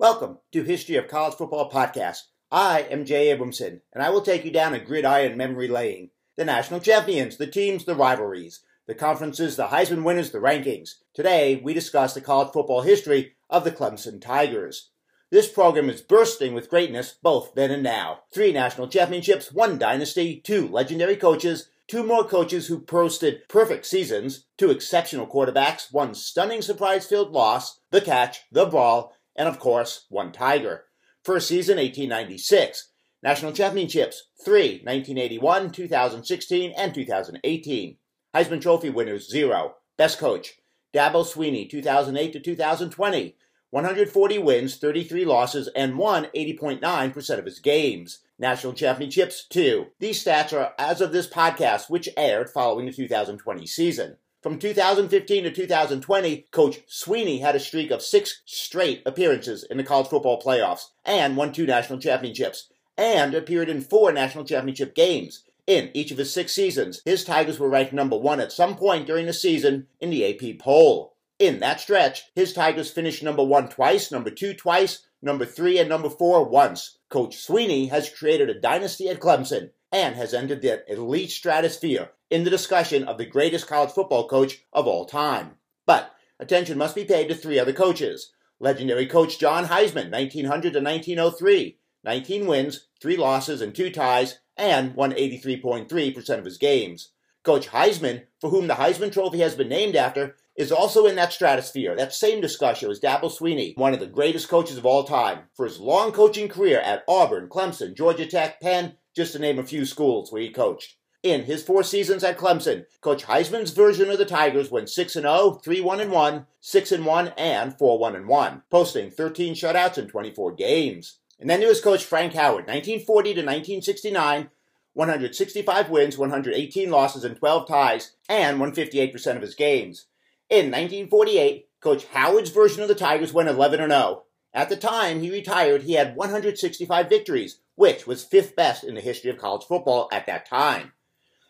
Welcome to History of College Football Podcast. I am Jay Abramson, and I will take you down a gridiron memory lane. The national champions, the teams, the rivalries, the conferences, the Heisman winners, the rankings. Today, we discuss the college football history of the Clemson Tigers. This program is bursting with greatness both then and now. Three national championships, one dynasty, two legendary coaches, two more coaches who posted perfect seasons, two exceptional quarterbacks, one stunning surprise filled loss, the catch, the ball, and of course, one Tiger. First season, 1896. National championships, three, 1981, 2016, and 2018. Heisman Trophy winners, zero. Best coach, Dabo Swinney, 2008 to 2020. 140 wins, 33 losses, and won 80.9% of his games. National championships, two. These stats are as of this podcast, which aired following the 2020 season. From 2015 to 2020, Coach Swinney had a streak of six straight appearances in the college football playoffs and won two national championships, and appeared in four national championship games. In each of his six seasons, his Tigers were ranked number one at some point during the season in the AP poll. In that stretch, his Tigers finished number one twice, number two twice, number three, and number four once. Coach Swinney has created a dynasty at Clemson and has entered the elite stratosphere in the discussion of the greatest college football coach of all time. But attention must be paid to three other coaches. Legendary coach John Heisman, 1900 to 1903, 19 wins, 3 losses, and 2 ties, and won 83.3% of his games. Coach Heisman, for whom the Heisman Trophy has been named after, is also in that stratosphere, that same discussion as Dabo Swinney, one of the greatest coaches of all time, for his long coaching career at Auburn, Clemson, Georgia Tech, Penn, just to name a few schools where he coached. In his four seasons at Clemson, Coach Heisman's version of the Tigers went 6 0, 3 1 1, 6 1, and 4 1 1, posting 13 shutouts in 24 games. And then there was Coach Frank Howard, 1940 to 1969, 165 wins, 118 losses, and 12 ties, and won 58% of his games. In 1948, Coach Howard's version of the Tigers went 11 0. At the time he retired, he had 165 victories, which was fifth best in the history of college football at that time.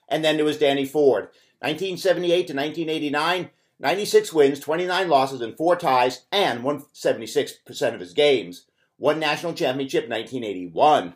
And then there was Danny Ford, 1978 to 1989, 96 wins, 29 losses, and 4 ties, and won 76% of his games. Won national championship 1981.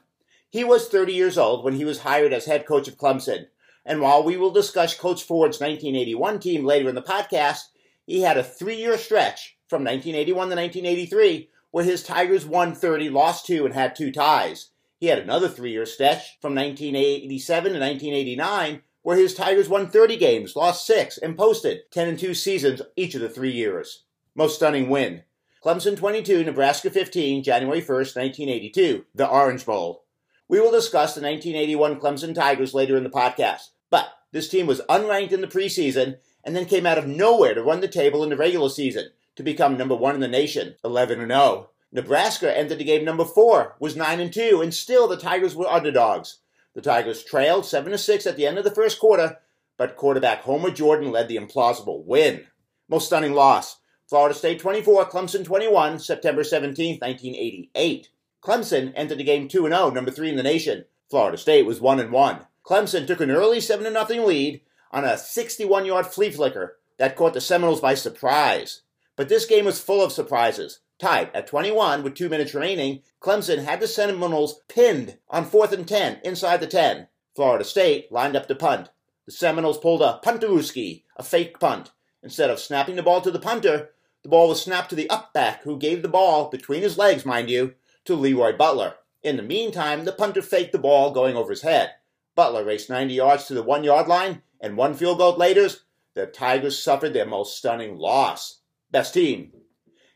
He was 30 years old when he was hired as head coach of Clemson. And while we will discuss Coach Ford's 1981 team later in the podcast, he had a three year stretch from 1981 to 1983 where his Tigers won 30, lost two, and had two ties. He had another three year stretch from 1987 to 1989 where his Tigers won 30 games, lost six, and posted 10 and 2 seasons each of the three years. Most stunning win. Clemson 22, Nebraska 15, January 1st, 1982, the Orange Bowl. We will discuss the 1981 Clemson Tigers later in the podcast, but this team was unranked in the preseason and then came out of nowhere to run the table in the regular season to become number one in the nation, 11 and 0. Nebraska entered the game number four, was 9 and 2, and still the Tigers were underdogs. The Tigers trailed 7 to 6 at the end of the first quarter, but quarterback Homer Jordan led the implausible win. Most stunning loss. Florida State 24, Clemson 21, September 17, 1988. Clemson entered the game 2 0, number 3 in the nation. Florida State was 1 1. Clemson took an early 7 0 lead on a 61 yard flea flicker that caught the Seminoles by surprise. But this game was full of surprises. Tied at 21 with two minutes remaining, Clemson had the Seminoles pinned on 4th and 10 inside the 10. Florida State lined up to punt. The Seminoles pulled a puntrooskie, a fake punt. Instead of snapping the ball to the punter, the ball was snapped to the upback, who gave the ball, between his legs, mind you, to Leroy Butler. In the meantime, the punter faked the ball going over his head. Butler raced 90 yards to the one yard line, and one field goal later, the Tigers suffered their most stunning loss. Best team.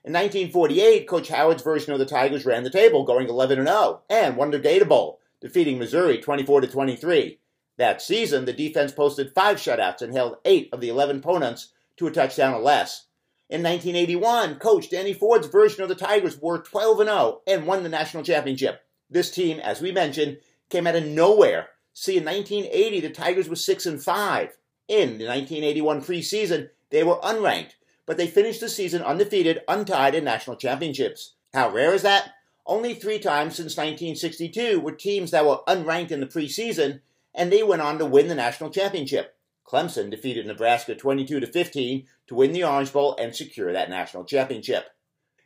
In 1948, Coach Howard's version of the Tigers ran the table, going 11 0, and won the Gator Bowl, defeating Missouri 24 23. That season, the defense posted five shutouts and held eight of the 11 opponents to a touchdown or less. In 1981, coach Danny Ford's version of the Tigers were 12 0 and won the national championship. This team, as we mentioned, came out of nowhere. See, in 1980, the Tigers were 6 and 5. In the 1981 preseason, they were unranked, but they finished the season undefeated, untied in national championships. How rare is that? Only three times since 1962 were teams that were unranked in the preseason, and they went on to win the national championship. Clemson defeated Nebraska 22 to 15 to win the Orange Bowl and secure that national championship.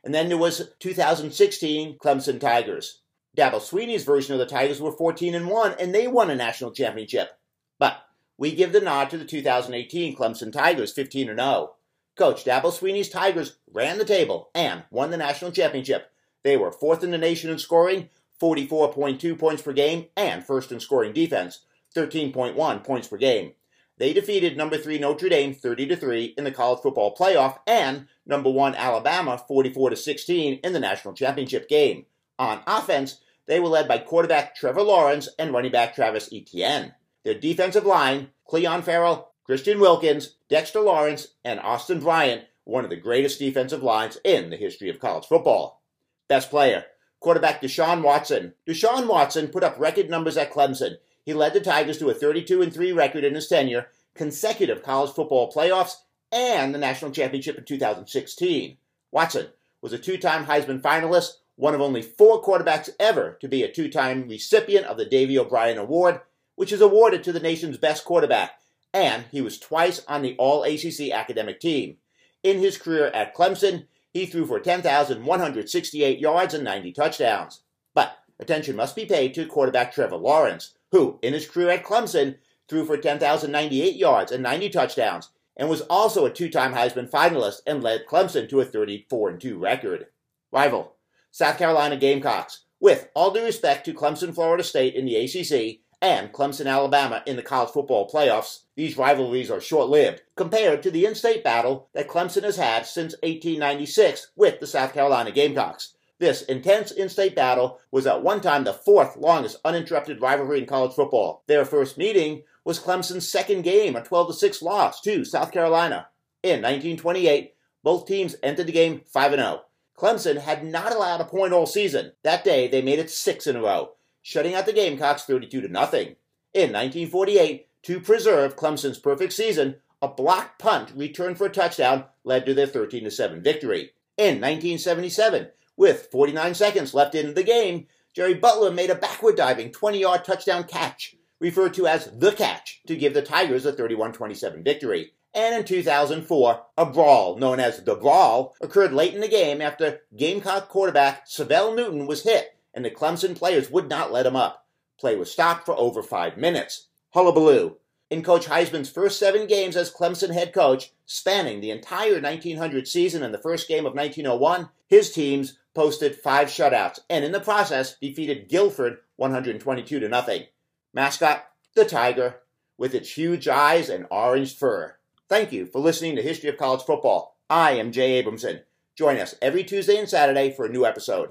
And then there was 2016 Clemson Tigers. Dabo Swinney's version of the Tigers were 14 and 1 and they won a national championship. But we give the nod to the 2018 Clemson Tigers 15 and 0. Coach Dabo Swinney's Tigers ran the table and won the national championship. They were fourth in the nation in scoring, 44.2 points per game, and first in scoring defense, 13.1 points per game. They defeated number 3 Notre Dame 30 to 3 in the college football playoff and number 1 Alabama 44 to 16 in the national championship game. On offense, they were led by quarterback Trevor Lawrence and running back Travis Etienne. Their defensive line, Clelin Ferrell, Christian Wilkins, Dexter Lawrence, and Austin Bryant, one of the greatest defensive lines in the history of college football. Best player, quarterback Deshaun Watson. Deshaun Watson put up record numbers at Clemson he led the Tigers to a 32 3 record in his tenure, consecutive college football playoffs, and the national championship in 2016. Watson was a two time Heisman finalist, one of only four quarterbacks ever to be a two time recipient of the Davy O'Brien Award, which is awarded to the nation's best quarterback, and he was twice on the All ACC academic team. In his career at Clemson, he threw for 10,168 yards and 90 touchdowns. But attention must be paid to quarterback Trevor Lawrence, who, in his career at Clemson, threw for 10,098 yards and 90 touchdowns, and was also a two time Heisman finalist and led Clemson to a 34 2 record. Rival, South Carolina Gamecocks. With all due respect to Clemson, Florida State in the ACC and Clemson, Alabama in the college football playoffs, these rivalries are short lived compared to the in state battle that Clemson has had since 1896 with the South Carolina Gamecocks. This intense in state battle was at one time the fourth longest uninterrupted rivalry in college football. Their first meeting was Clemson's second game, a 12 6 loss to South Carolina. In 1928, both teams entered the game 5 0. Clemson had not allowed a point all season. That day, they made it six in a row, shutting out the Gamecocks 32 0. In 1948, to preserve Clemson's perfect season, a blocked punt returned for a touchdown led to their 13 7 victory. In 1977, with 49 seconds left in the game, Jerry Butler made a backward diving 20 yard touchdown catch, referred to as the catch, to give the Tigers a 31 27 victory. And in 2004, a brawl known as the Brawl occurred late in the game after Gamecock quarterback Syvelle Newton was hit, and the Clemson players would not let him up. Play was stopped for over five minutes. Hullabaloo. In Coach Heisman's first seven games as Clemson head coach, spanning the entire 1900 season and the first game of 1901, his teams posted five shutouts and in the process defeated Guilford 122 to nothing. Mascot, the Tiger, with its huge eyes and orange fur. Thank you for listening to History of College Football. I am Jay Abramson. Join us every Tuesday and Saturday for a new episode.